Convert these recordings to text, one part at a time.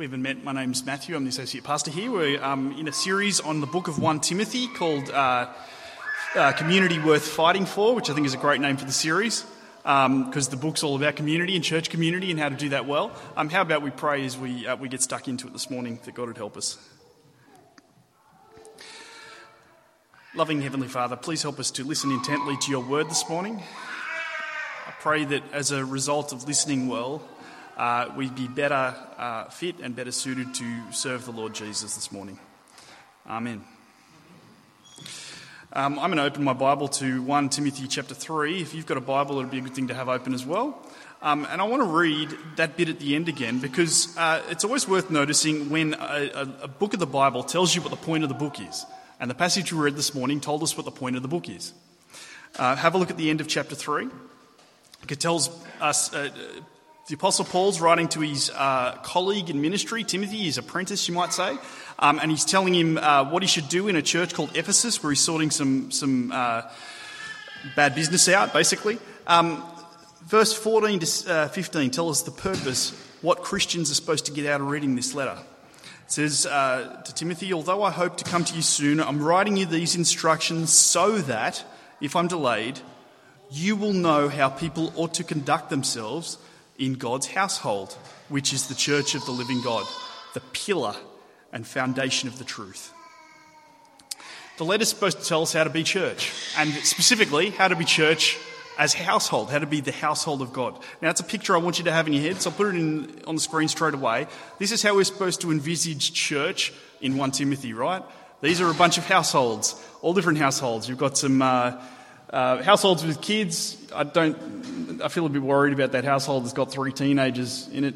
we haven't met, my name's Matthew. I'm the associate pastor here. We're um, in a series on the book of 1 Timothy called uh, uh, Community Worth Fighting For, which I think is a great name for the series because um, the book's all about community and church community and how to do that well. Um, how about we pray as we, uh, we get stuck into it this morning that God would help us? Loving Heavenly Father, please help us to listen intently to your word this morning. I pray that as a result of listening well, uh, we'd be better uh, fit and better suited to serve the Lord Jesus this morning. Amen. Um, I'm going to open my Bible to 1 Timothy chapter 3. If you've got a Bible, it would be a good thing to have open as well. Um, and I want to read that bit at the end again because uh, it's always worth noticing when a, a, a book of the Bible tells you what the point of the book is. And the passage we read this morning told us what the point of the book is. Uh, have a look at the end of chapter 3. It tells us uh, the Apostle Paul's writing to his uh, colleague in ministry, Timothy, his apprentice, you might say, um, and he's telling him uh, what he should do in a church called Ephesus, where he's sorting some, some uh, bad business out, basically. Um, verse 14 to uh, 15 tell us the purpose, what Christians are supposed to get out of reading this letter. It says uh, to Timothy, Although I hope to come to you soon, I'm writing you these instructions so that, if I'm delayed, you will know how people ought to conduct themselves in God's household, which is the church of the living God, the pillar and foundation of the truth. The letter's supposed to tell us how to be church, and specifically how to be church as household, how to be the household of God. Now, it's a picture I want you to have in your head, so I'll put it in, on the screen straight away. This is how we're supposed to envisage church in 1 Timothy, right? These are a bunch of households, all different households. You've got some uh, uh, households with kids. I don't. I feel a bit worried about that household that's got three teenagers in it,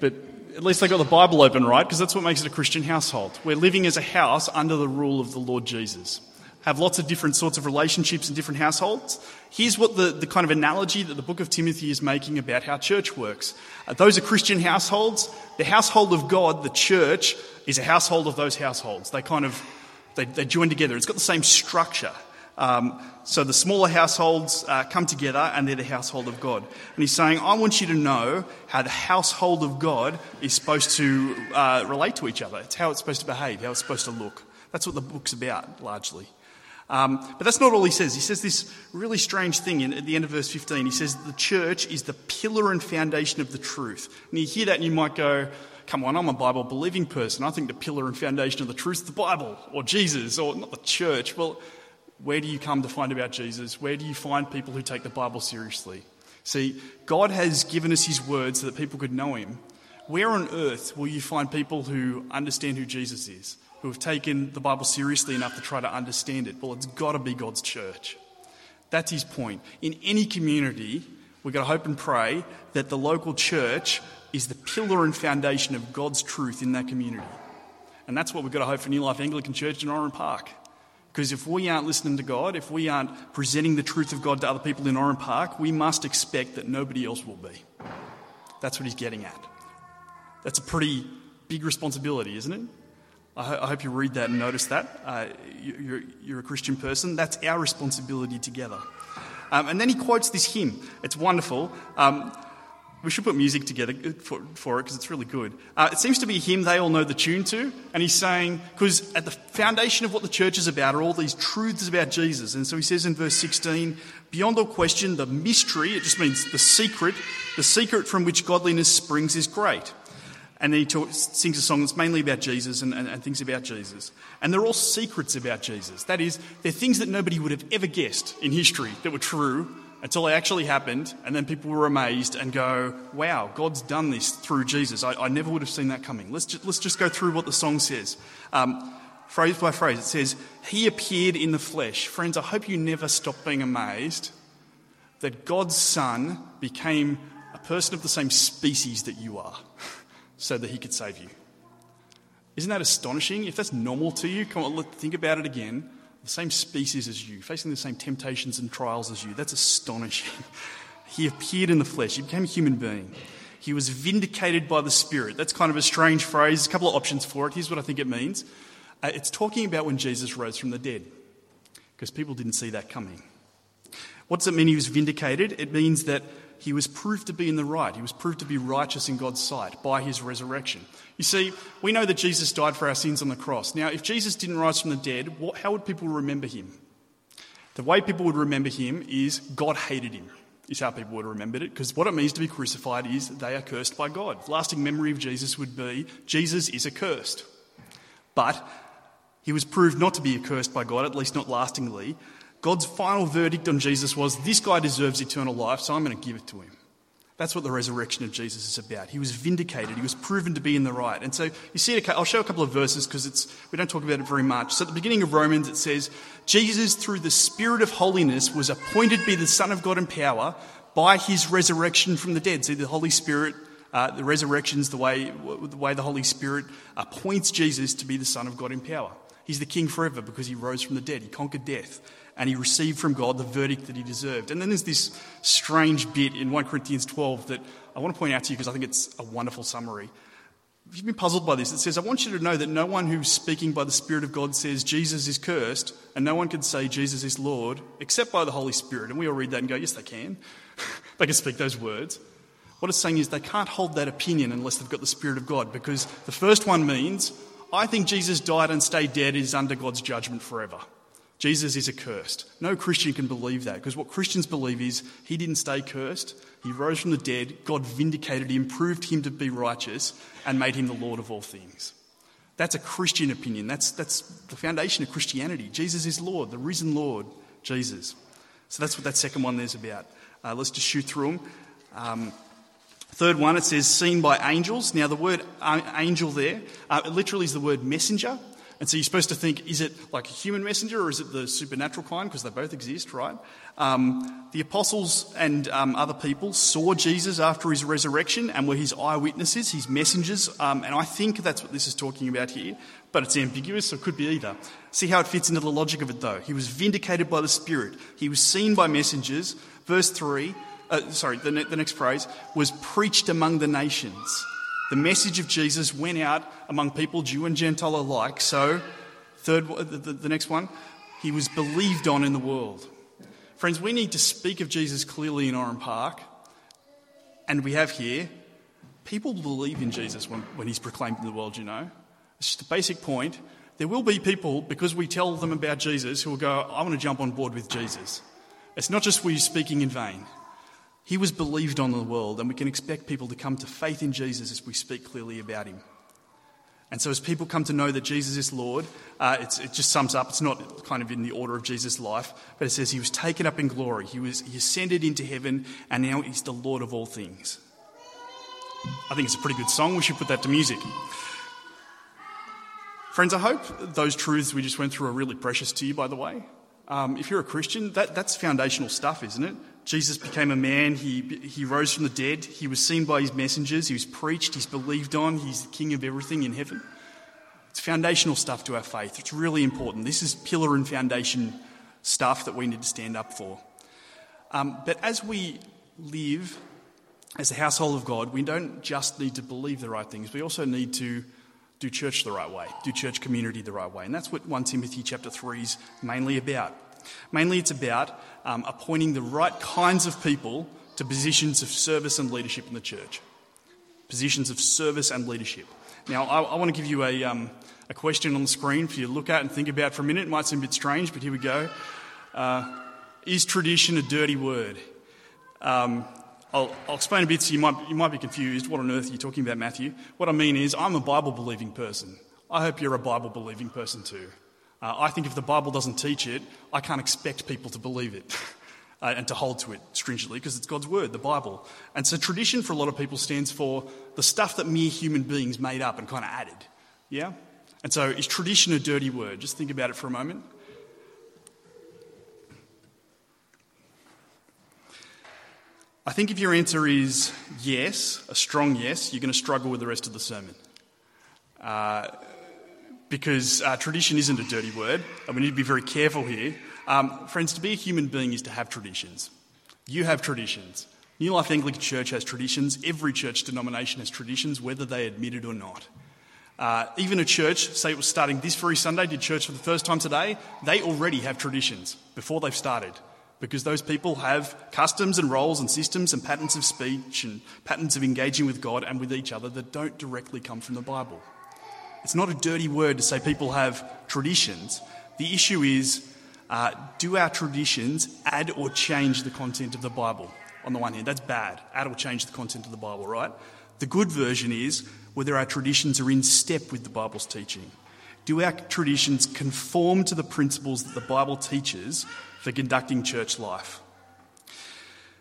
but at least they got the Bible open, right? Because that's what makes it a Christian household. We're living as a house under the rule of the Lord Jesus. Have lots of different sorts of relationships in different households. Here's what the, the kind of analogy that the book of Timothy is making about how church works. Uh, those are Christian households. The household of God, the church, is a household of those households. They kind of they, they join together. It's got the same structure. Um, so the smaller households uh, come together and they're the household of God. And he's saying, I want you to know how the household of God is supposed to uh, relate to each other. It's how it's supposed to behave, how it's supposed to look. That's what the book's about, largely. Um, but that's not all he says. He says this really strange thing in, at the end of verse 15. He says, The church is the pillar and foundation of the truth. And you hear that and you might go, Come on, I'm a Bible believing person. I think the pillar and foundation of the truth is the Bible or Jesus or not the church. Well, where do you come to find about Jesus? Where do you find people who take the Bible seriously? See, God has given us His word so that people could know Him. Where on earth will you find people who understand who Jesus is, who have taken the Bible seriously enough to try to understand it? Well, it's got to be God's church. That's His point. In any community, we've got to hope and pray that the local church is the pillar and foundation of God's truth in that community. And that's what we've got to hope for New Life Anglican Church in Oran Park. Because if we aren't listening to God, if we aren't presenting the truth of God to other people in Oran Park, we must expect that nobody else will be. That's what he's getting at. That's a pretty big responsibility, isn't it? I, ho- I hope you read that and notice that. Uh, you're, you're, a Christian person. That's our responsibility together. Um, and then he quotes this hymn. It's wonderful. Um, we should put music together for, for it because it's really good. Uh, it seems to be hymn they all know the tune to, and he's saying, because at the foundation of what the church is about are all these truths about Jesus. And so he says in verse 16, beyond all question, the mystery, it just means the secret, the secret from which godliness springs is great. And then he sings a song that's mainly about Jesus and, and, and things about Jesus. And they're all secrets about Jesus. That is, they're things that nobody would have ever guessed in history that were true until it actually happened, and then people were amazed and go, wow, God's done this through Jesus. I, I never would have seen that coming. Let's just, let's just go through what the song says. Um, phrase by phrase, it says, He appeared in the flesh. Friends, I hope you never stop being amazed that God's Son became a person of the same species that you are so that He could save you. Isn't that astonishing? If that's normal to you, come on, think about it again the same species as you, facing the same temptations and trials as you. That's astonishing. he appeared in the flesh, he became a human being. He was vindicated by the Spirit. That's kind of a strange phrase, a couple of options for it. Here's what I think it means uh, it's talking about when Jesus rose from the dead, because people didn't see that coming. What does it mean he was vindicated? It means that he was proved to be in the right. He was proved to be righteous in God's sight by his resurrection. You see, we know that Jesus died for our sins on the cross. Now, if Jesus didn't rise from the dead, what, how would people remember him? The way people would remember him is God hated him, is how people would have remembered it, because what it means to be crucified is they are cursed by God. The Lasting memory of Jesus would be Jesus is accursed. But he was proved not to be accursed by God, at least not lastingly. God's final verdict on Jesus was this guy deserves eternal life, so I'm going to give it to him. That's what the resurrection of Jesus is about. He was vindicated. He was proven to be in the right. And so you see, I'll show a couple of verses because we don't talk about it very much. So at the beginning of Romans, it says, Jesus, through the Spirit of holiness, was appointed to be the Son of God in power by his resurrection from the dead. See, the Holy Spirit, uh, the resurrection is the way, the way the Holy Spirit appoints Jesus to be the Son of God in power. He's the King forever because he rose from the dead. He conquered death and he received from God the verdict that he deserved. And then there's this strange bit in 1 Corinthians 12 that I want to point out to you because I think it's a wonderful summary. If you've been puzzled by this, it says, I want you to know that no one who's speaking by the Spirit of God says Jesus is cursed, and no one can say Jesus is Lord except by the Holy Spirit. And we all read that and go, yes, they can. they can speak those words. What it's saying is they can't hold that opinion unless they've got the Spirit of God, because the first one means, I think Jesus died and stayed dead is under God's judgment forever. Jesus is accursed. No Christian can believe that because what Christians believe is he didn't stay cursed. He rose from the dead. God vindicated him, proved him to be righteous, and made him the Lord of all things. That's a Christian opinion. That's, that's the foundation of Christianity. Jesus is Lord, the risen Lord, Jesus. So that's what that second one there's about. Uh, let's just shoot through them. Um, third one, it says seen by angels. Now, the word uh, angel there uh, literally is the word messenger. And so you're supposed to think, is it like a human messenger or is it the supernatural kind? Because they both exist, right? Um, the apostles and um, other people saw Jesus after his resurrection and were his eyewitnesses, his messengers. Um, and I think that's what this is talking about here, but it's ambiguous, so it could be either. See how it fits into the logic of it, though. He was vindicated by the Spirit, he was seen by messengers. Verse 3, uh, sorry, the, ne- the next phrase, was preached among the nations. The message of Jesus went out among people, Jew and Gentile alike. So, third, the, the next one, he was believed on in the world. Friends, we need to speak of Jesus clearly in Oran Park, and we have here. People believe in Jesus when, when he's proclaimed in the world, you know. It's just a basic point. There will be people, because we tell them about Jesus, who will go, I want to jump on board with Jesus. It's not just we speaking in vain. He was believed on the world, and we can expect people to come to faith in Jesus as we speak clearly about him. And so, as people come to know that Jesus is Lord, uh, it just sums up. It's not kind of in the order of Jesus' life, but it says he was taken up in glory. He was he ascended into heaven, and now he's the Lord of all things. I think it's a pretty good song. We should put that to music. Friends, I hope those truths we just went through are really precious to you. By the way, um, if you're a Christian, that, that's foundational stuff, isn't it? Jesus became a man. He, he rose from the dead. He was seen by his messengers. He was preached. He's believed on. He's the king of everything in heaven. It's foundational stuff to our faith. It's really important. This is pillar and foundation stuff that we need to stand up for. Um, but as we live as the household of God, we don't just need to believe the right things. We also need to do church the right way, do church community the right way. And that's what 1 Timothy chapter 3 is mainly about. Mainly, it's about um, appointing the right kinds of people to positions of service and leadership in the church. Positions of service and leadership. Now, I, I want to give you a, um, a question on the screen for you to look at and think about for a minute. It might seem a bit strange, but here we go. Uh, is tradition a dirty word? Um, I'll, I'll, explain a bit so you might, you might be confused. What on earth are you talking about, Matthew? What I mean is, I'm a Bible believing person. I hope you're a Bible believing person too. Uh, I think if the Bible doesn't teach it, I can't expect people to believe it uh, and to hold to it stringently because it's God's word, the Bible. And so tradition for a lot of people stands for the stuff that mere human beings made up and kind of added. Yeah? And so is tradition a dirty word? Just think about it for a moment. I think if your answer is yes, a strong yes, you're going to struggle with the rest of the sermon. Uh, because uh, tradition isn't a dirty word, and we need to be very careful here. Um, friends, to be a human being is to have traditions. You have traditions. New Life Anglican Church has traditions. Every church denomination has traditions, whether they admit it or not. Uh, even a church, say it was starting this very Sunday, did church for the first time today, they already have traditions before they've started. because those people have customs and roles and systems and patterns of speech and patterns of engaging with God and with each other that don't directly come from the Bible. It's not a dirty word to say people have traditions. The issue is uh, do our traditions add or change the content of the Bible? On the one hand, that's bad. Add or change the content of the Bible, right? The good version is whether our traditions are in step with the Bible's teaching. Do our traditions conform to the principles that the Bible teaches for conducting church life?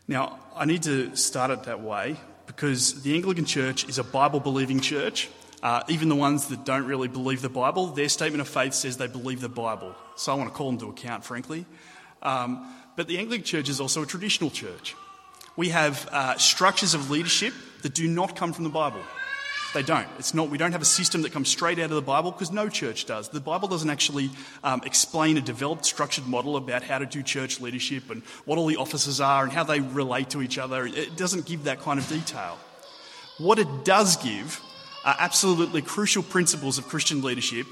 Now, I need to start it that way because the Anglican Church is a Bible believing church. Uh, even the ones that don't really believe the Bible, their statement of faith says they believe the Bible. So I want to call them to account, frankly. Um, but the Anglican Church is also a traditional church. We have uh, structures of leadership that do not come from the Bible. They don't. It's not. We don't have a system that comes straight out of the Bible because no church does. The Bible doesn't actually um, explain a developed, structured model about how to do church leadership and what all the offices are and how they relate to each other. It doesn't give that kind of detail. What it does give are absolutely crucial principles of Christian leadership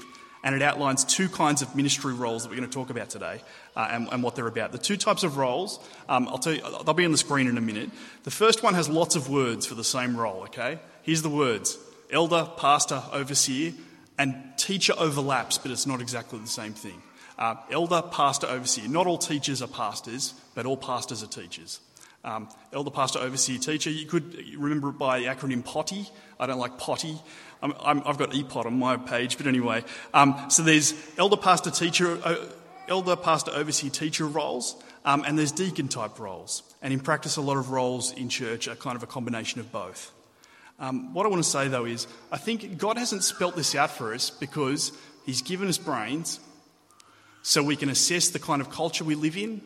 and it outlines two kinds of ministry roles that we're going to talk about today uh, and, and, what they're about. The two types of roles, um, I'll tell you, they'll be on the screen in a minute. The first one has lots of words for the same role, okay? Here's the words elder, pastor, overseer, and teacher overlaps, but it's not exactly the same thing. Uh, elder, pastor, overseer. Not all teachers are pastors, but all pastors are teachers. Um, elder, pastor, overseer, teacher. You could remember it by the acronym POTTY. I don't like potty. i have got EPOT on my page, but anyway. Um, so there's elder, pastor, teacher, uh, elder, pastor, overseer, teacher roles, um, and there's deacon type roles. And in practice, a lot of roles in church are kind of a combination of both. Um, what I want to say though is, I think God hasn't spelt this out for us because He's given us brains so we can assess the kind of culture we live in,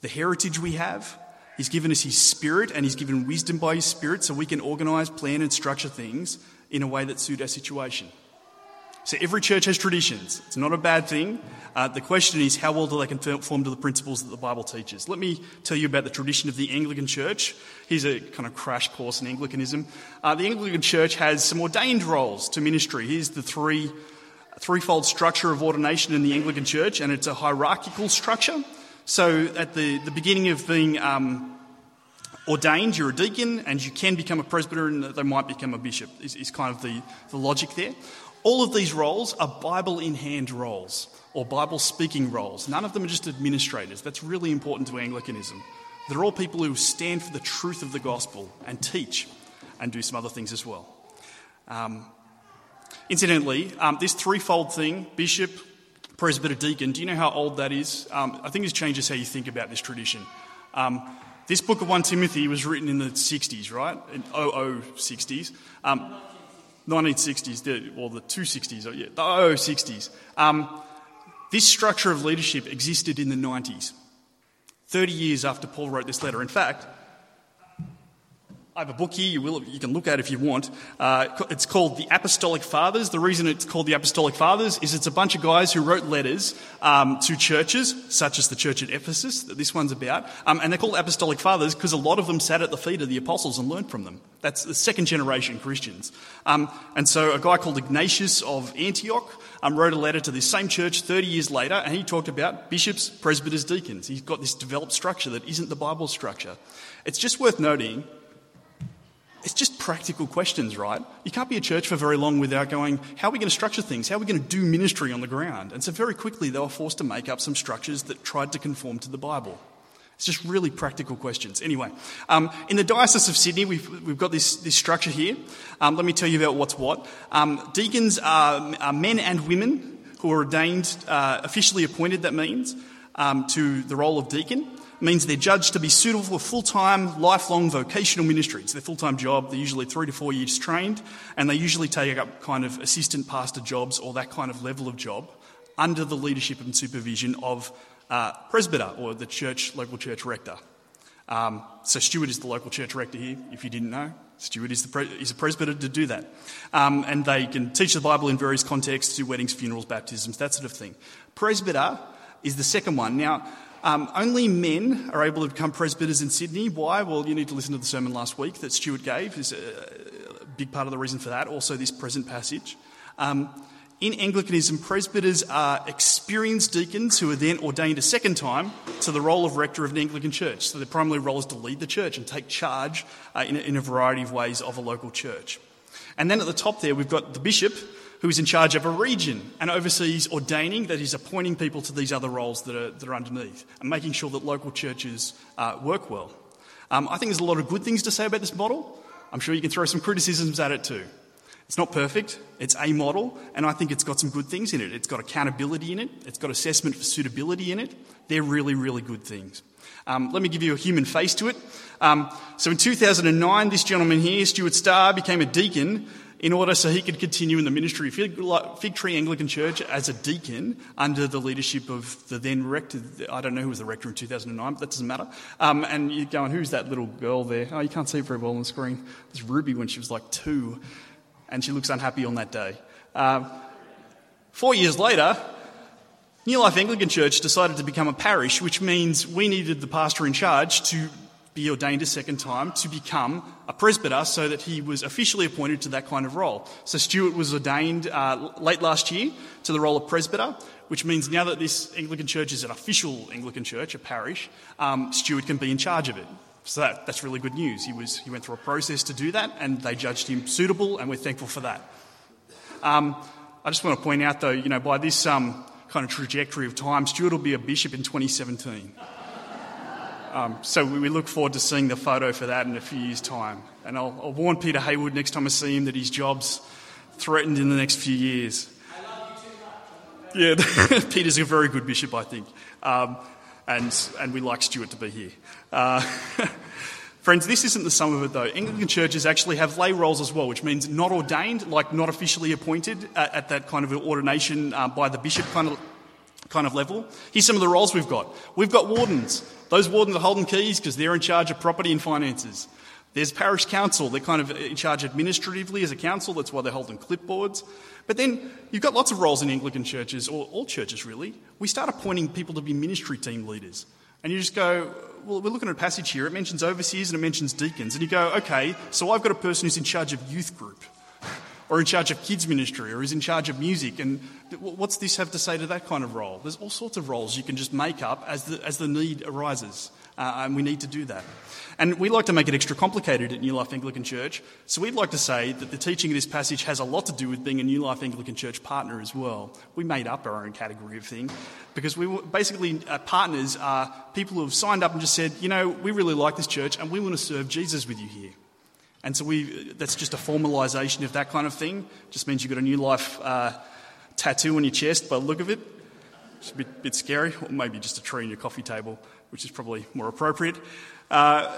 the heritage we have. He's given us His Spirit and He's given wisdom by His Spirit so we can organise, plan, and structure things in a way that suit our situation. So every church has traditions. It's not a bad thing. Uh, the question is, how well do they conform to the principles that the Bible teaches? Let me tell you about the tradition of the Anglican Church. Here's a kind of crash course in Anglicanism. Uh, the Anglican Church has some ordained roles to ministry. Here's the three threefold structure of ordination in the Anglican Church, and it's a hierarchical structure. So at the, the beginning of being um, ordained, you're a deacon, and you can become a presbyter, and they might become a bishop, is, is kind of the, the logic there. All of these roles are Bible in hand roles or Bible speaking roles. None of them are just administrators. That's really important to Anglicanism. They're all people who stand for the truth of the gospel and teach and do some other things as well. Um, incidentally, um, this threefold thing bishop, presbyter, deacon do you know how old that is? Um, I think this changes how you think about this tradition. Um, this book of 1 Timothy was written in the 60s, right? In 0060s. Um, 1960s, or the 260s, or yeah, the 0060s. Um, this structure of leadership existed in the 90s, 30 years after Paul wrote this letter. In fact, I have a book here you, will, you can look at if you want. Uh, it's called The Apostolic Fathers. The reason it's called The Apostolic Fathers is it's a bunch of guys who wrote letters um, to churches, such as the church at Ephesus, that this one's about. Um, and they're called Apostolic Fathers because a lot of them sat at the feet of the apostles and learned from them. That's the second generation Christians. Um, and so a guy called Ignatius of Antioch um, wrote a letter to this same church 30 years later, and he talked about bishops, presbyters, deacons. He's got this developed structure that isn't the Bible structure. It's just worth noting it's just practical questions, right? You can't be a church for very long without going, how are we going to structure things? How are we going to do ministry on the ground? And so, very quickly, they were forced to make up some structures that tried to conform to the Bible. It's just really practical questions. Anyway, um, in the Diocese of Sydney, we've, we've got this, this structure here. Um, let me tell you about what's what. Um, deacons are, are, men and women who are ordained, uh, officially appointed, that means, um, to the role of deacon means they're judged to be suitable for full time, lifelong vocational ministry. It's their full time job. They're usually three to four years trained, and they usually take up kind of assistant pastor jobs or that kind of level of job under the leadership and supervision of uh, presbyter or the church, local church rector. Um, so, Stuart is the local church rector here, if you didn't know. Stuart is, the pre- is a presbyter to do that. Um, and they can teach the Bible in various contexts, do weddings, funerals, baptisms, that sort of thing. Presbyter is the second one. Now, um, only men are able to become presbyters in Sydney. Why? Well, you need to listen to the sermon last week that Stuart gave. is a big part of the reason for that. Also, this present passage. Um, in Anglicanism, presbyters are experienced deacons who are then ordained a second time to the role of rector of an Anglican church. So their primary role is to lead the church and take charge uh, in, a, in a variety of ways of a local church. And then at the top there, we've got the bishop, who is in charge of a region and oversees ordaining, that is, appointing people to these other roles that are, that are underneath, and making sure that local churches uh, work well. Um, I think there's a lot of good things to say about this model. I'm sure you can throw some criticisms at it too. It's not perfect, it's a model, and I think it's got some good things in it. It's got accountability in it, it's got assessment for suitability in it. They're really, really good things. Um, let me give you a human face to it. Um, so in 2009, this gentleman here, Stuart Starr, became a deacon in order so he could continue in the ministry of Figtree Anglican Church as a deacon under the leadership of the then rector. I don't know who was the rector in 2009, but that doesn't matter. Um, and you're going, who's that little girl there? Oh, you can't see very well on the screen. It's Ruby when she was like two and she looks unhappy on that day. Uh, four years later, New Life Anglican Church decided to become a parish, which means we needed the pastor in charge to be ordained a second time to become a presbyter so that he was officially appointed to that kind of role. So Stuart was ordained uh, late last year to the role of presbyter, which means now that this Anglican church is an official Anglican church, a parish, um, Stuart can be in charge of it. So that, that's really good news. He, was, he went through a process to do that, and they judged him suitable, and we're thankful for that. Um, I just want to point out, though, you know, by this um, kind of trajectory of time, Stuart will be a bishop in 2017. Um, so we, look forward to seeing the photo for that in a few years' time. And I'll, I'll warn Peter Hayward next time I see him that his job's threatened in the next few years. I love you too much. Yeah, Peter's a very good bishop, I think. Um, and, and we like Stuart to be here. Uh, friends, this isn't the sum of it though. Anglican churches actually have lay roles as well, which means not ordained, like not officially appointed at, at that kind of ordination uh, by the bishop kind of, kind of level. Here's some of the roles we've got. We've got wardens. Those wardens are holding keys because they're in charge of property and finances. There's parish council. They're kind of in charge administratively as a council. That's why they're holding clipboards. But then you've got lots of roles in Anglican churches, or all churches really. We start appointing people to be ministry team leaders. And you just go, well, we're looking at a passage here. It mentions overseers and it mentions deacons. And you go, okay, so I've got a person who's in charge of youth group, or in charge of kids ministry, or is in charge of music. And what's this have to say to that kind of role? There's all sorts of roles you can just make up as the, as the need arises. Uh, and we need to do that. And we like to make it extra complicated at New Life Anglican Church, so we'd like to say that the teaching of this passage has a lot to do with being a New Life Anglican Church partner as well. We made up our own category of thing because we were, basically uh, partners are people who have signed up and just said, you know, we really like this church and we want to serve Jesus with you here. And so we, that's just a formalisation of that kind of thing. Just means you've got a New Life uh, tattoo on your chest by the look of it. It's a bit, bit scary, or maybe just a tree on your coffee table, which is probably more appropriate. Uh,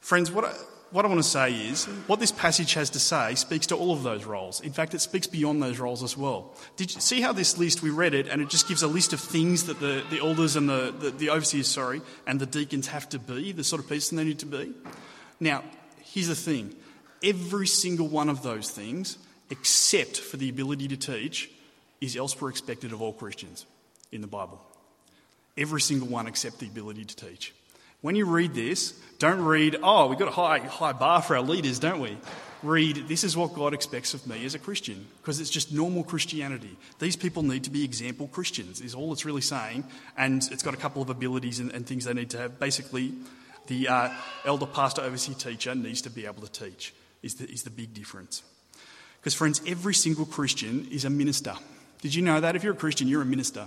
friends, what I, what I want to say is what this passage has to say speaks to all of those roles. In fact, it speaks beyond those roles as well. Did you see how this list, we read it, and it just gives a list of things that the, the elders and the, the, the overseers, sorry, and the deacons have to be, the sort of person they need to be? Now, here's the thing every single one of those things, except for the ability to teach, is elsewhere expected of all Christians in the Bible. Every single one except the ability to teach. When you read this, don't read, oh, we've got a high, high bar for our leaders, don't we? Read, this is what God expects of me as a Christian, because it's just normal Christianity. These people need to be example Christians, is all it's really saying, and it's got a couple of abilities and, and things they need to have. Basically, the uh, elder, pastor, overseer, teacher needs to be able to teach, is the, is the big difference. Because, friends, every single Christian is a minister. Did you know that? If you're a Christian, you're a minister.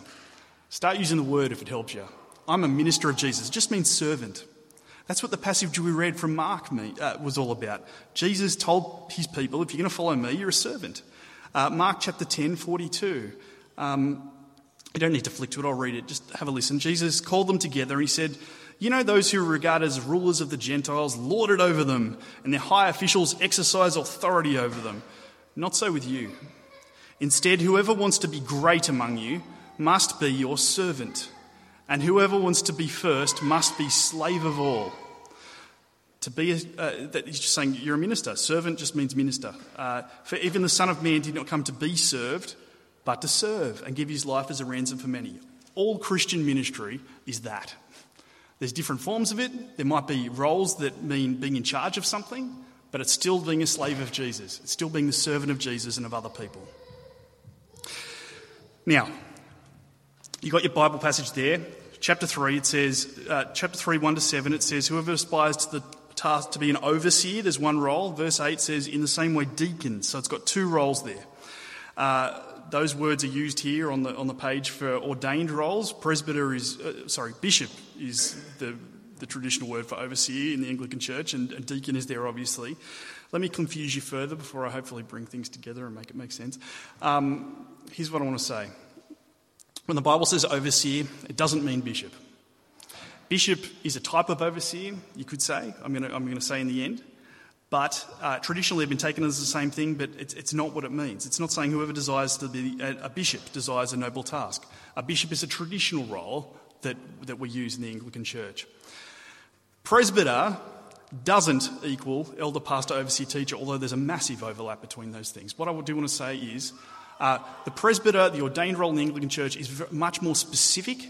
Start using the word if it helps you. I'm a minister of Jesus. It just means servant. That's what the passage we read from Mark uh, was all about. Jesus told his people, if you're going to follow me, you're a servant. Uh, Mark chapter 10, 42. Um, you don't need to flick to it, I'll read it. Just have a listen. Jesus called them together and he said, You know, those who are regarded as rulers of the Gentiles lord it over them, and their high officials exercise authority over them. Not so with you. Instead, whoever wants to be great among you must be your servant and whoever wants to be first must be slave of all. To be, a, uh, that he's just saying you're a minister. Servant just means minister. Uh, for even the Son of Man did not come to be served, but to serve and give his life as a ransom for many. All Christian ministry is that. There's different forms of it. There might be roles that mean being in charge of something, but it's still being a slave of Jesus. It's still being the servant of Jesus and of other people. Now, you got your Bible passage there. Chapter 3, it says, uh, chapter 3, 1 to 7, it says, Whoever aspires to the task to be an overseer, there's one role. Verse 8 says, In the same way, deacons. So it's got two roles there. Uh, those words are used here on the, on the page for ordained roles. Presbyter is, uh, sorry, bishop is the, the traditional word for overseer in the Anglican Church, and, deacon is there, obviously. Let me confuse you further before I hopefully bring things together and make it make sense. Um, here's what I want to say. When the Bible says overseer, it doesn't mean bishop. Bishop is a type of overseer, you could say. I'm going to, I'm going to say in the end. But uh, traditionally, they've been taken as the same thing, but it's, it's, not what it means. It's not saying whoever desires to be a, a, bishop desires a noble task. A bishop is a traditional role that, that we use in the Anglican Church. Presbyter doesn't equal elder, pastor, overseer, teacher, although there's a massive overlap between those things. What I do want to say is uh, the presbyter, the ordained role in the Anglican Church, is much more specific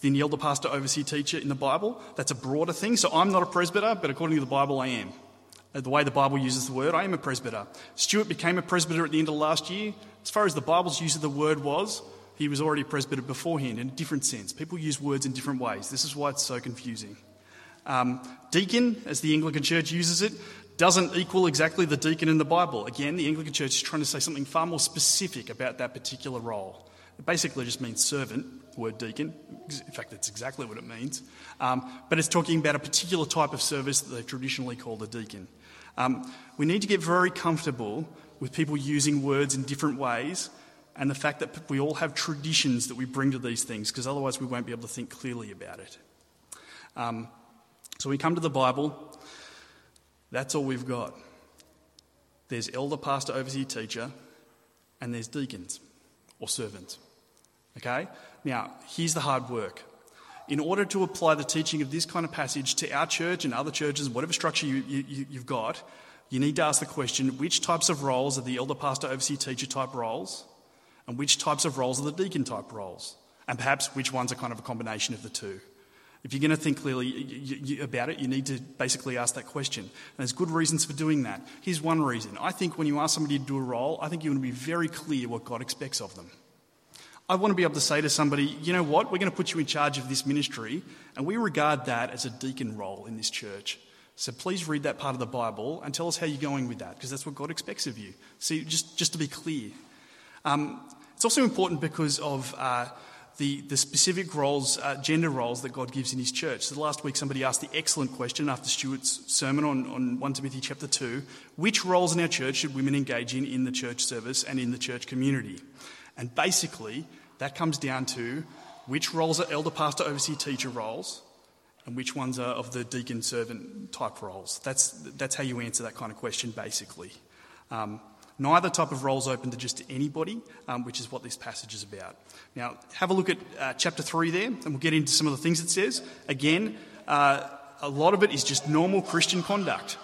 than the elder, pastor, overseer, teacher in the Bible. That's a broader thing. So I'm not a presbyter, but according to the Bible, I am. Uh, the way the Bible uses the word, I am a presbyter. Stuart became a presbyter at the end of last year. As far as the Bible's use of the word was, he was already a presbyter beforehand in a different sense. People use words in different ways. This is why it's so confusing. Um, deacon, as the Anglican Church uses it, doesn't equal exactly the deacon in the Bible. Again, the Anglican Church is trying to say something far more specific about that particular role. It basically just means servant, the word deacon. In fact, that's exactly what it means. Um, but it's talking about a particular type of service that they traditionally call the deacon. Um, we need to get very comfortable with people using words in different ways and the fact that we all have traditions that we bring to these things because otherwise we won't be able to think clearly about it. Um, so we come to the Bible, that's all we've got. There's elder, pastor, overseer, teacher, and there's deacons or servants. Okay? Now, here's the hard work. In order to apply the teaching of this kind of passage to our church and other churches, whatever structure you, you, you've got, you need to ask the question which types of roles are the elder, pastor, overseer, teacher type roles, and which types of roles are the deacon type roles? And perhaps which ones are kind of a combination of the two. If you're going to think clearly about it, you need to basically ask that question. And there's good reasons for doing that. Here's one reason. I think when you ask somebody to do a role, I think you want to be very clear what God expects of them. I want to be able to say to somebody, you know what, we're going to put you in charge of this ministry, and we regard that as a deacon role in this church. So please read that part of the Bible and tell us how you're going with that, because that's what God expects of you. See, just, just to be clear. Um, it's also important because of. Uh, the, the specific roles, uh, gender roles that God gives in His church. So last week, somebody asked the excellent question after Stuart's sermon on, on 1 Timothy chapter 2 which roles in our church should women engage in in the church service and in the church community? And basically, that comes down to which roles are elder, pastor, overseer, teacher roles, and which ones are of the deacon, servant type roles. That's, that's how you answer that kind of question, basically. Um, Neither type of role is open to just anybody, um, which is what this passage is about. Now, have a look at uh, chapter 3 there, and we'll get into some of the things it says. Again, uh, a lot of it is just normal Christian conduct.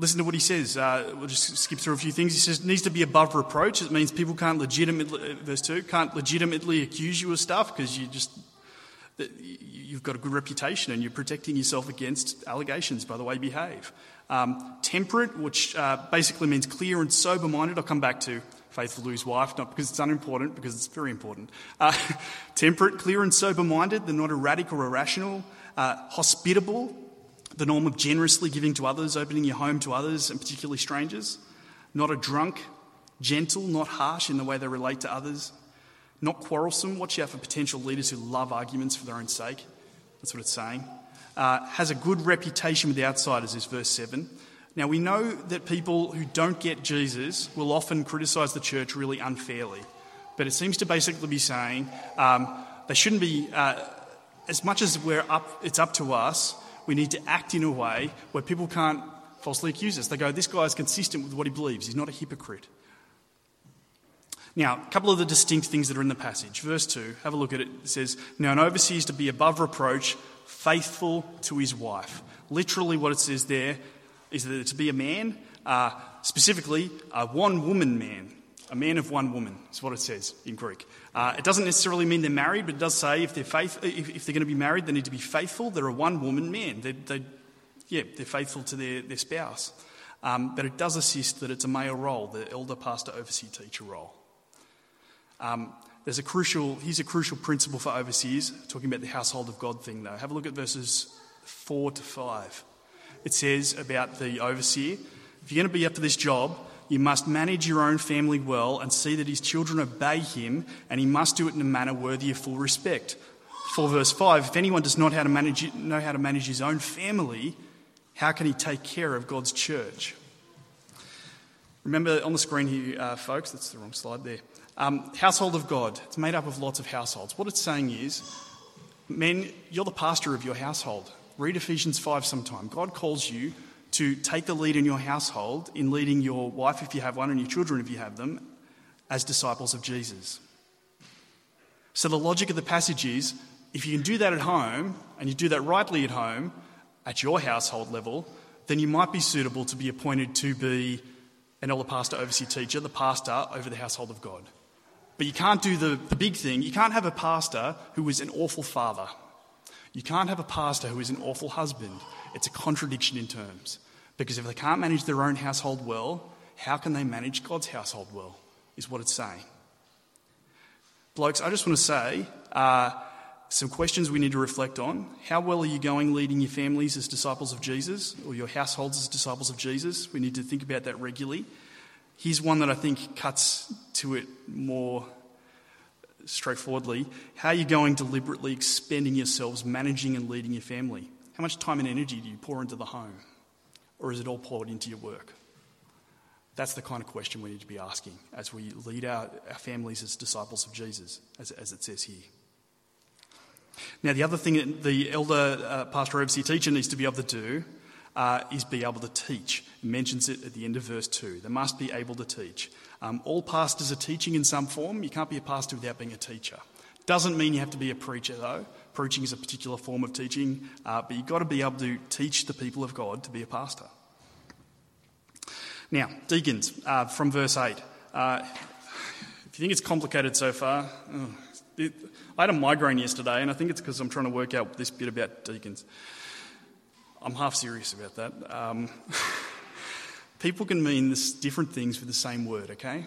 Listen to what he says. Uh, we'll just skip through a few things. He says, it needs to be above reproach. It means people can't legitimately, verse 2, can't legitimately accuse you of stuff because you just, you've got a good reputation and you're protecting yourself against allegations by the way you behave. Um, temperate, which uh, basically means clear and sober minded. I'll come back to faithful to his wife, not because it's unimportant, because it's very important. Uh, temperate, clear and sober minded. They're not erratic or irrational. Uh, hospitable, the norm of generously giving to others, opening your home to others, and particularly strangers. Not a drunk, gentle, not harsh in the way they relate to others. Not quarrelsome. Watch out for potential leaders who love arguments for their own sake. That's what it's saying uh, has a good reputation with the outsiders, is verse 7. Now, we know that people who don't get Jesus will often criticise the church really unfairly. But it seems to basically be saying um, they shouldn't be, uh, as much as we're up, it's up to us, we need to act in a way where people can't falsely accuse us. They go, this guy is consistent with what he believes, he's not a hypocrite. Now, a couple of the distinct things that are in the passage. Verse 2, have a look at it. It says, Now an overseer is to be above reproach, faithful to his wife. Literally, what it says there is that to be a man, uh, specifically a one woman man, a man of one woman, is what it says in Greek. Uh, it doesn't necessarily mean they're married, but it does say if they're, faith, if, if they're going to be married, they need to be faithful. They're a one woman man. They, they, yeah, they're faithful to their, their spouse. Um, but it does assist that it's a male role, the elder, pastor, overseer, teacher role. Um, there's a crucial, here's a crucial principle for overseers, talking about the household of God thing though. Have a look at verses 4 to 5. It says about the overseer if you're going to be up to this job, you must manage your own family well and see that his children obey him, and he must do it in a manner worthy of full respect. 4 verse 5 If anyone does not know how to manage his own family, how can he take care of God's church? Remember on the screen here, uh, folks, that's the wrong slide there. Um, household of God. It's made up of lots of households. What it's saying is, men, you're the pastor of your household. Read Ephesians 5 sometime. God calls you to take the lead in your household in leading your wife, if you have one, and your children, if you have them, as disciples of Jesus. So the logic of the passage is if you can do that at home, and you do that rightly at home, at your household level, then you might be suitable to be appointed to be an elder pastor, overseer teacher, the pastor over the household of God. But you can't do the, the big thing. You can't have a pastor who is an awful father. You can't have a pastor who is an awful husband. It's a contradiction in terms. Because if they can't manage their own household well, how can they manage God's household well? Is what it's saying. Blokes, I just want to say uh, some questions we need to reflect on. How well are you going leading your families as disciples of Jesus or your households as disciples of Jesus? We need to think about that regularly. Here's one that I think cuts to it more straightforwardly. How are you going deliberately expending yourselves, managing and leading your family? How much time and energy do you pour into the home? Or is it all poured into your work? That's the kind of question we need to be asking as we lead our, our families as disciples of Jesus, as, as it says here. Now, the other thing that the elder uh, pastor overseer teacher needs to be able to do uh, is be able to teach. Mentions it at the end of verse 2. They must be able to teach. Um, all pastors are teaching in some form. You can't be a pastor without being a teacher. Doesn't mean you have to be a preacher, though. Preaching is a particular form of teaching, uh, but you've got to be able to teach the people of God to be a pastor. Now, deacons, uh, from verse 8. Uh, if you think it's complicated so far, oh, it, I had a migraine yesterday, and I think it's because I'm trying to work out this bit about deacons. I'm half serious about that. Um, people can mean this, different things with the same word, okay?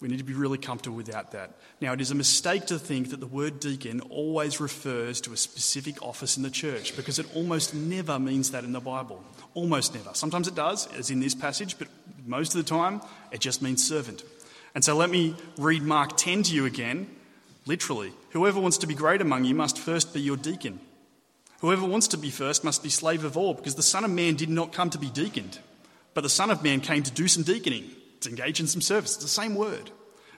We need to be really comfortable without that. Now, it is a mistake to think that the word deacon always refers to a specific office in the church because it almost never means that in the Bible. Almost never. Sometimes it does, as in this passage, but most of the time it just means servant. And so let me read Mark 10 to you again, literally. Whoever wants to be great among you must first be your deacon. Whoever wants to be first must be slave of all, because the Son of Man did not come to be deaconed, but the Son of Man came to do some deaconing to engage in some service. It's the same word.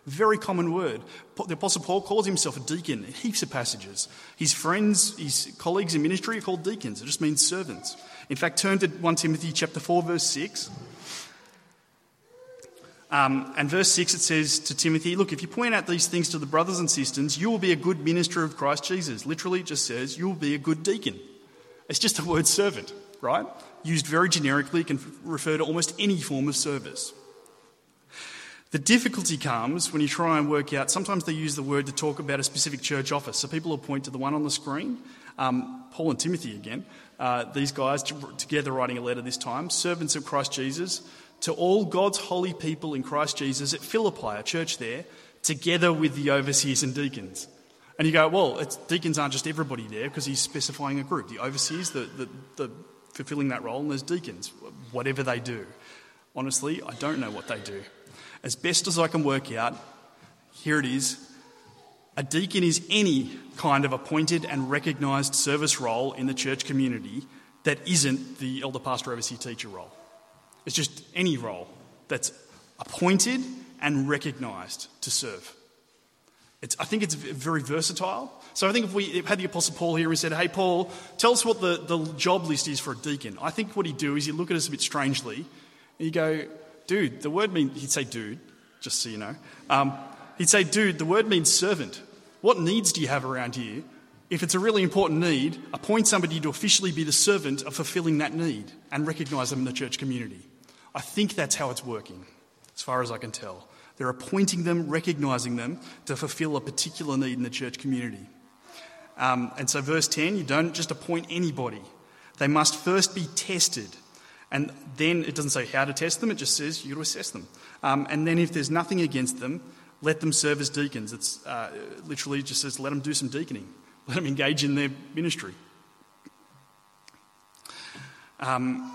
Very common word. The Apostle Paul calls himself a deacon in heaps of passages. His friends, his colleagues in ministry are called deacons. It just means servants. In fact, turn to 1 Timothy chapter 4, verse 6. Um, and verse 6 it says to Timothy, Look, if you point out these things to the brothers and sisters, you will be a good minister of Christ Jesus. Literally, it just says, You will be a good deacon. It's just the word servant, right? Used very generically, can refer to almost any form of service. The difficulty comes when you try and work out, sometimes they use the word to talk about a specific church office. So people will point to the one on the screen, um, Paul and Timothy again, uh, these guys together writing a letter this time, servants of Christ Jesus, to all God's holy people in Christ Jesus at Philippi, a church there, together with the overseers and deacons. And you go, well, deacons aren't just everybody there because he's specifying a group. The overseers, the, the, the fulfilling that role, and there's deacons, whatever they do. Honestly, I don't know what they do. As best as I can work out, here it is. A deacon is any kind of appointed and recognised service role in the church community that isn't the elder pastor overseer teacher role. It's just any role that's appointed and recognised to serve. It's, I think it's very versatile. So I think if we had the Apostle Paul here and said, Hey, Paul, tell us what the, the job list is for a deacon, I think what he'd do is he'd look at us a bit strangely and he'd go, dude, the word means, he'd say dude, just so you know. Um, he'd say, dude, the word means servant. What needs do you have around here? If it's a really important need, appoint somebody to officially be the servant of fulfilling that need and recognise them in the church community. I think that's how it's working, as far as I can tell. They're appointing them, recognising them to fulfil a particular need in the church community. Um, and so, verse 10, you don't just appoint anybody, they must first be tested and then it doesn't say how to test them, it just says you to assess them. Um, and then if there's nothing against them, let them serve as deacons. It's uh, literally just says, let them do some deaconing, let them engage in their ministry. Um,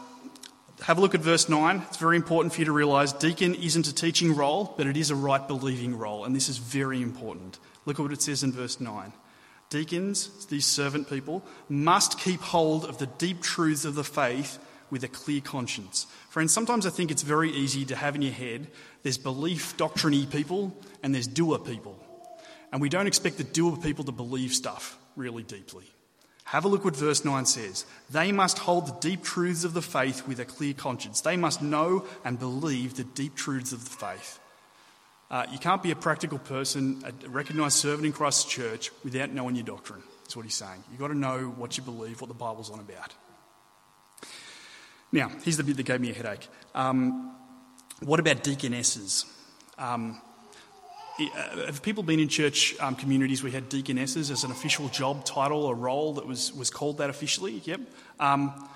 have a look at verse 9. It's very important for you to realize deacon isn't a teaching role, but it is a right believing role, and this is very important. Look at what it says in verse 9. Deacons, these servant people, must keep hold of the deep truths of the faith with a clear conscience. Friends, sometimes I think it's very easy to have in your head there's belief doctriney people and there's doer people. And we don't expect the doer people to believe stuff really deeply. Have a look what verse 9 says. They must hold the deep truths of the faith with a clear conscience. They must know and believe the deep truths of the faith. Uh, you can't be a practical person, a recognised servant in Christ's church, without knowing your doctrine. That's what he's saying. You've got to know what you believe, what the Bible's on about. Now, here's the bit that gave me a headache. Um, what about deaconesses? Um, uh, have people been in church um, communities where we had deaconesses as an official job title or role that was, was called that officially? Yep. Um,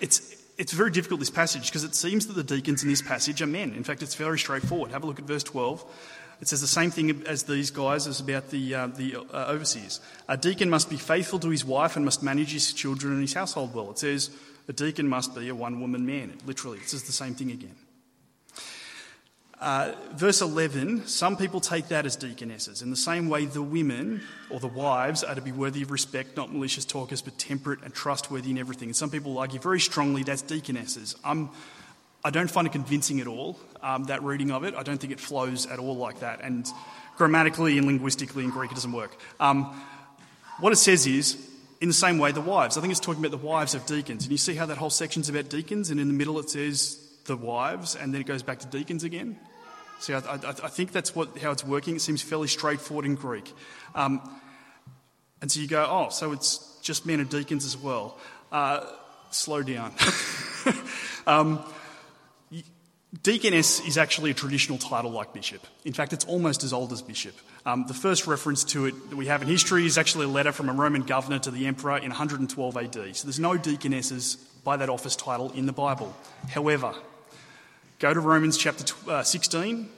it's, it's very difficult, this passage, because it seems that the deacons in this passage are men. In fact, it's very straightforward. Have a look at verse 12. It says the same thing as these guys as about the, uh, the uh, overseers. A deacon must be faithful to his wife and must manage his children and his household well. It says a deacon must be a one woman man. Literally, it says the same thing again. Uh, verse 11, some people take that as deaconesses. In the same way, the women or the wives are to be worthy of respect, not malicious talkers, but temperate and trustworthy in everything. And some people argue very strongly that's deaconesses. I'm, I don't find it convincing at all, um, that reading of it. I don't think it flows at all like that. And grammatically and linguistically in Greek, it doesn't work. Um, what it says is, in the same way, the wives. I think it's talking about the wives of deacons. And you see how that whole section's about deacons, and in the middle it says the wives, and then it goes back to deacons again? See, I, I, I think that's what, how it's working. It seems fairly straightforward in Greek. Um, and so you go, oh, so it's just men and deacons as well. Uh, slow down. um, deaconess is actually a traditional title like bishop. In fact, it's almost as old as bishop. Um, the first reference to it that we have in history is actually a letter from a Roman governor to the emperor in 112 AD. So there's no deaconesses by that office title in the Bible. However, Go to Romans chapter uh, 16.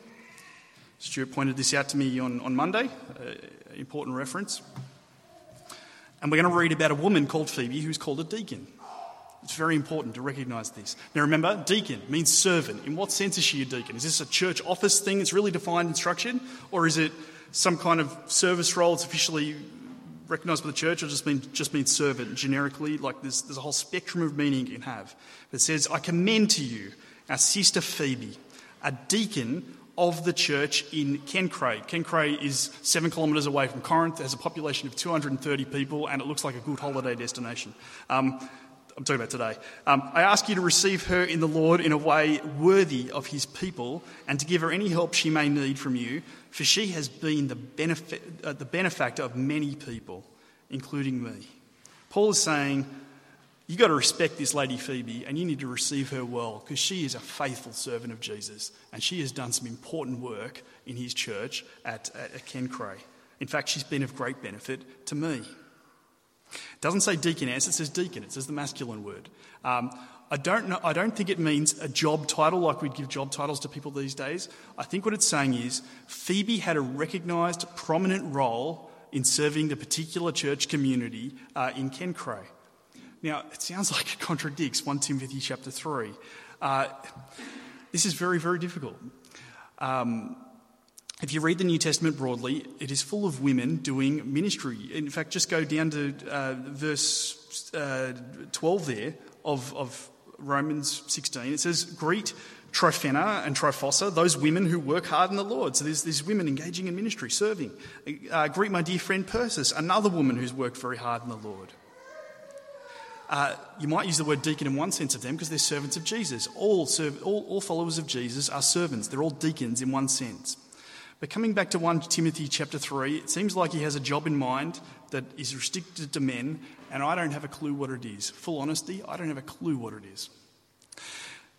Stuart pointed this out to me on, on Monday, uh, important reference. And we're going to read about a woman called Phoebe who's called a deacon. It's very important to recognise this. Now remember, deacon means servant. In what sense is she a deacon? Is this a church office thing that's really defined and structured? Or is it some kind of service role that's officially recognised by the church or just mean just means servant generically? Like there's, there's a whole spectrum of meaning you can have. It says, I commend to you our sister Phoebe, a deacon of the church in Cenchreae. Cenchreae is seven kilometres away from Corinth, it has a population of 230 people, and it looks like a good holiday destination. Um, I'm talking about today. Um, I ask you to receive her in the Lord in a way worthy of his people and to give her any help she may need from you, for she has been the, benefit, uh, the benefactor of many people, including me. Paul is saying, You've got to respect this lady Phoebe and you need to receive her well because she is a faithful servant of Jesus and she has done some important work in his church at, at, at Cenchreae. In fact, she's been of great benefit to me. It doesn't say deaconess, it says deacon, it says the masculine word. Um, I, don't know, I don't think it means a job title like we'd give job titles to people these days. I think what it's saying is Phoebe had a recognised, prominent role in serving the particular church community uh, in Cenchreae. Now, it sounds like it contradicts 1 Timothy chapter 3. Uh, this is very, very difficult. Um, if you read the New Testament broadly, it is full of women doing ministry. In fact, just go down to uh, verse uh, 12 there of, of Romans 16. It says, Greet Tryphena and Tryphosa, those women who work hard in the Lord. So there's these women engaging in ministry, serving. Uh, greet my dear friend Persis, another woman who's worked very hard in the Lord. Uh, you might use the word deacon in one sense of them because they're servants of Jesus. All, serv- all, all followers of Jesus are servants. They're all deacons in one sense. But coming back to 1 Timothy chapter 3, it seems like he has a job in mind that is restricted to men, and I don't have a clue what it is. Full honesty, I don't have a clue what it is.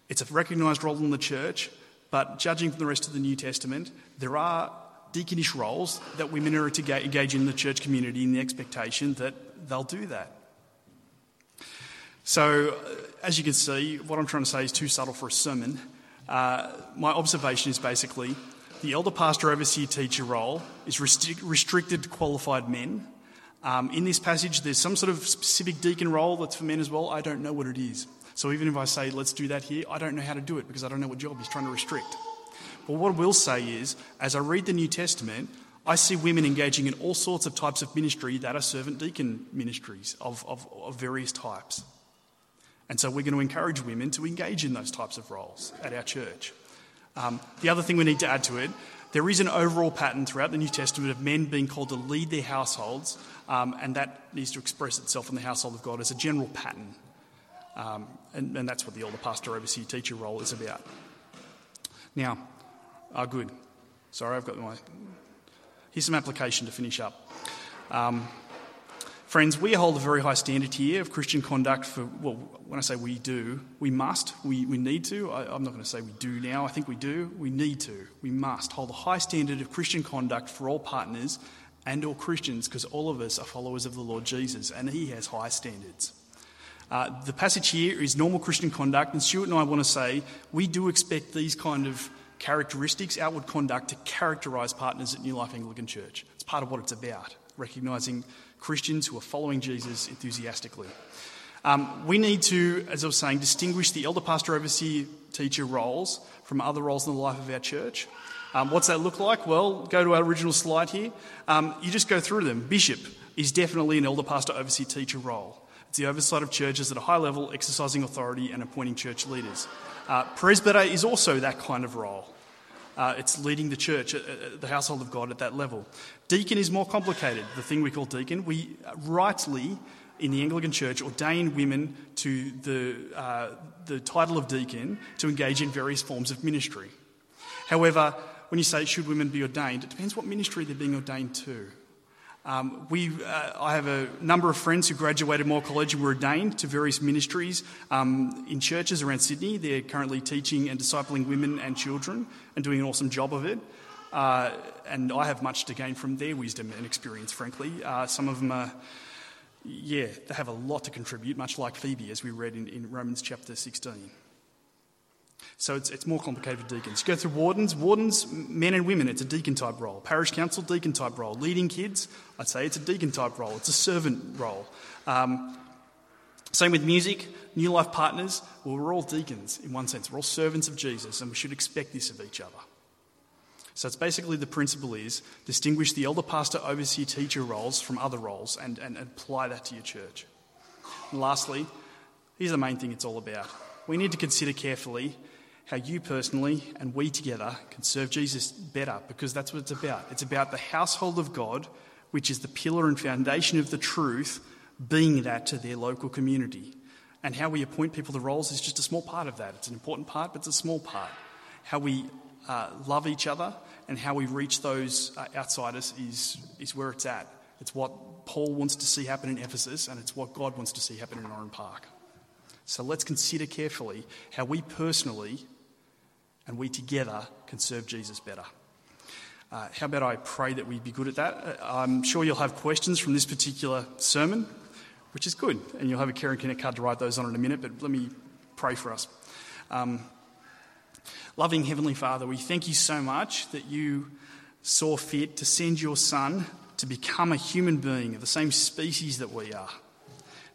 It's a recognised role in the church, but judging from the rest of the New Testament, there are deaconish roles that women are to engage in the church community in the expectation that they'll do that. So, as you can see, what I'm trying to say is too subtle for a sermon. Uh, my observation is basically the elder pastor, overseer, teacher role is restric- restricted to qualified men. Um, in this passage, there's some sort of specific deacon role that's for men as well. I don't know what it is. So even if I say, let's do that here, I don't know how to do it because I don't know what job he's trying to restrict. But what I will say is, as I read the New Testament, I see women engaging in all sorts of types of ministry that are servant deacon ministries of, of, of various types. And so we're going to encourage women to engage in those types of roles at our church. Um, the other thing we need to add to it, there is an overall pattern throughout the New Testament of men being called to lead their households, um, and that needs to express itself in the household of God as a general pattern. Um, and, and, that's what the elder pastor, overseer, teacher role is about. Now, ah, good. Sorry, I've got my. Here's some application to finish up. Um, Friends, we hold a very high standard here of Christian conduct for, well, when I say we do, we must, we, we need to. I, am not going to say we do now, I think we do. We need to, we must hold a high standard of Christian conduct for all partners and all Christians because all of us are followers of the Lord Jesus and he has high standards. Uh, the passage here is normal Christian conduct, and Stuart and I want to say we do expect these kind of characteristics, outward conduct, to characterise partners at New Life Anglican Church. It's part of what it's about, recognising Christians who are following Jesus enthusiastically. Um, we need to, as I was saying, distinguish the elder pastor, overseer, teacher roles from other roles in the life of our church. Um, what's that look like? Well, go to our original slide here. Um, you just go through them. Bishop is definitely an elder pastor, overseer, teacher role. It's the oversight of churches at a high level, exercising authority and appointing church leaders. Uh, presbyter is also that kind of role. Uh, it's leading the church, uh, uh, the household of God at that level. Deacon is more complicated. The thing we call deacon, we rightly in the Anglican Church ordain women to the, uh, the title of deacon to engage in various forms of ministry. However, when you say should women be ordained, it depends what ministry they're being ordained to. Um, we, uh, I have a number of friends who graduated Moore College and were ordained to various ministries um, in churches around Sydney. They're currently teaching and discipling women and children and doing an awesome job of it. Uh, and I have much to gain from their wisdom and experience, frankly. Uh, some of them are, yeah, they have a lot to contribute, much like Phoebe, as we read in, in Romans chapter 16. So it's, it's more complicated for deacons. You go through wardens. Wardens, men and women, it's a deacon type role. Parish council, deacon type role. Leading kids, I'd say it's a deacon type role. It's a servant role. Um, same with music, new life partners. Well, we're all deacons in one sense. We're all servants of Jesus, and we should expect this of each other. So it's basically the principle is distinguish the elder pastor, overseer, teacher roles from other roles and, and apply that to your church. And lastly, here's the main thing it's all about. We need to consider carefully how you personally and we together can serve Jesus better because that's what it's about. It's about the household of God, which is the pillar and foundation of the truth, being that to their local community. And how we appoint people to roles is just a small part of that. It's an important part, but it's a small part. How we uh, love each other and how we reach those uh, outsiders is, is where it's at. It's what Paul wants to see happen in Ephesus, and it's what God wants to see happen in Oran Park. So let's consider carefully how we personally and we together can serve Jesus better. Uh, how about I pray that we be good at that? Uh, I'm sure you'll have questions from this particular sermon, which is good, and you'll have a Care and Connect card to write those on in a minute, but let me pray for us. Um, loving Heavenly Father, we thank you so much that you saw fit to send your Son to become a human being of the same species that we are.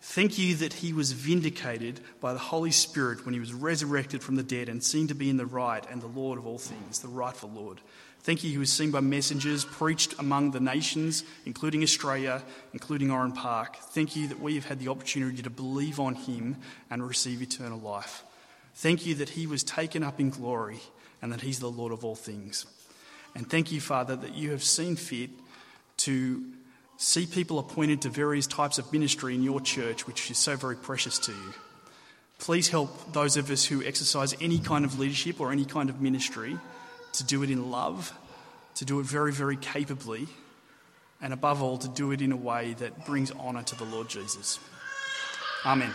Thank you that he was vindicated by the Holy Spirit when he was resurrected from the dead and seen to be in the right and the Lord of all things, the rightful Lord. Thank you, he was seen by messengers, preached among the nations, including Australia, including Oran Park. Thank you that we have had the opportunity to believe on him and receive eternal life. Thank you that he was taken up in glory and that he's the Lord of all things. And thank you, Father, that you have seen fit to See people appointed to various types of ministry in your church, which is so very precious to you. Please help those of us who exercise any kind of leadership or any kind of ministry to do it in love, to do it very, very capably, and above all, to do it in a way that brings honour to the Lord Jesus. Amen.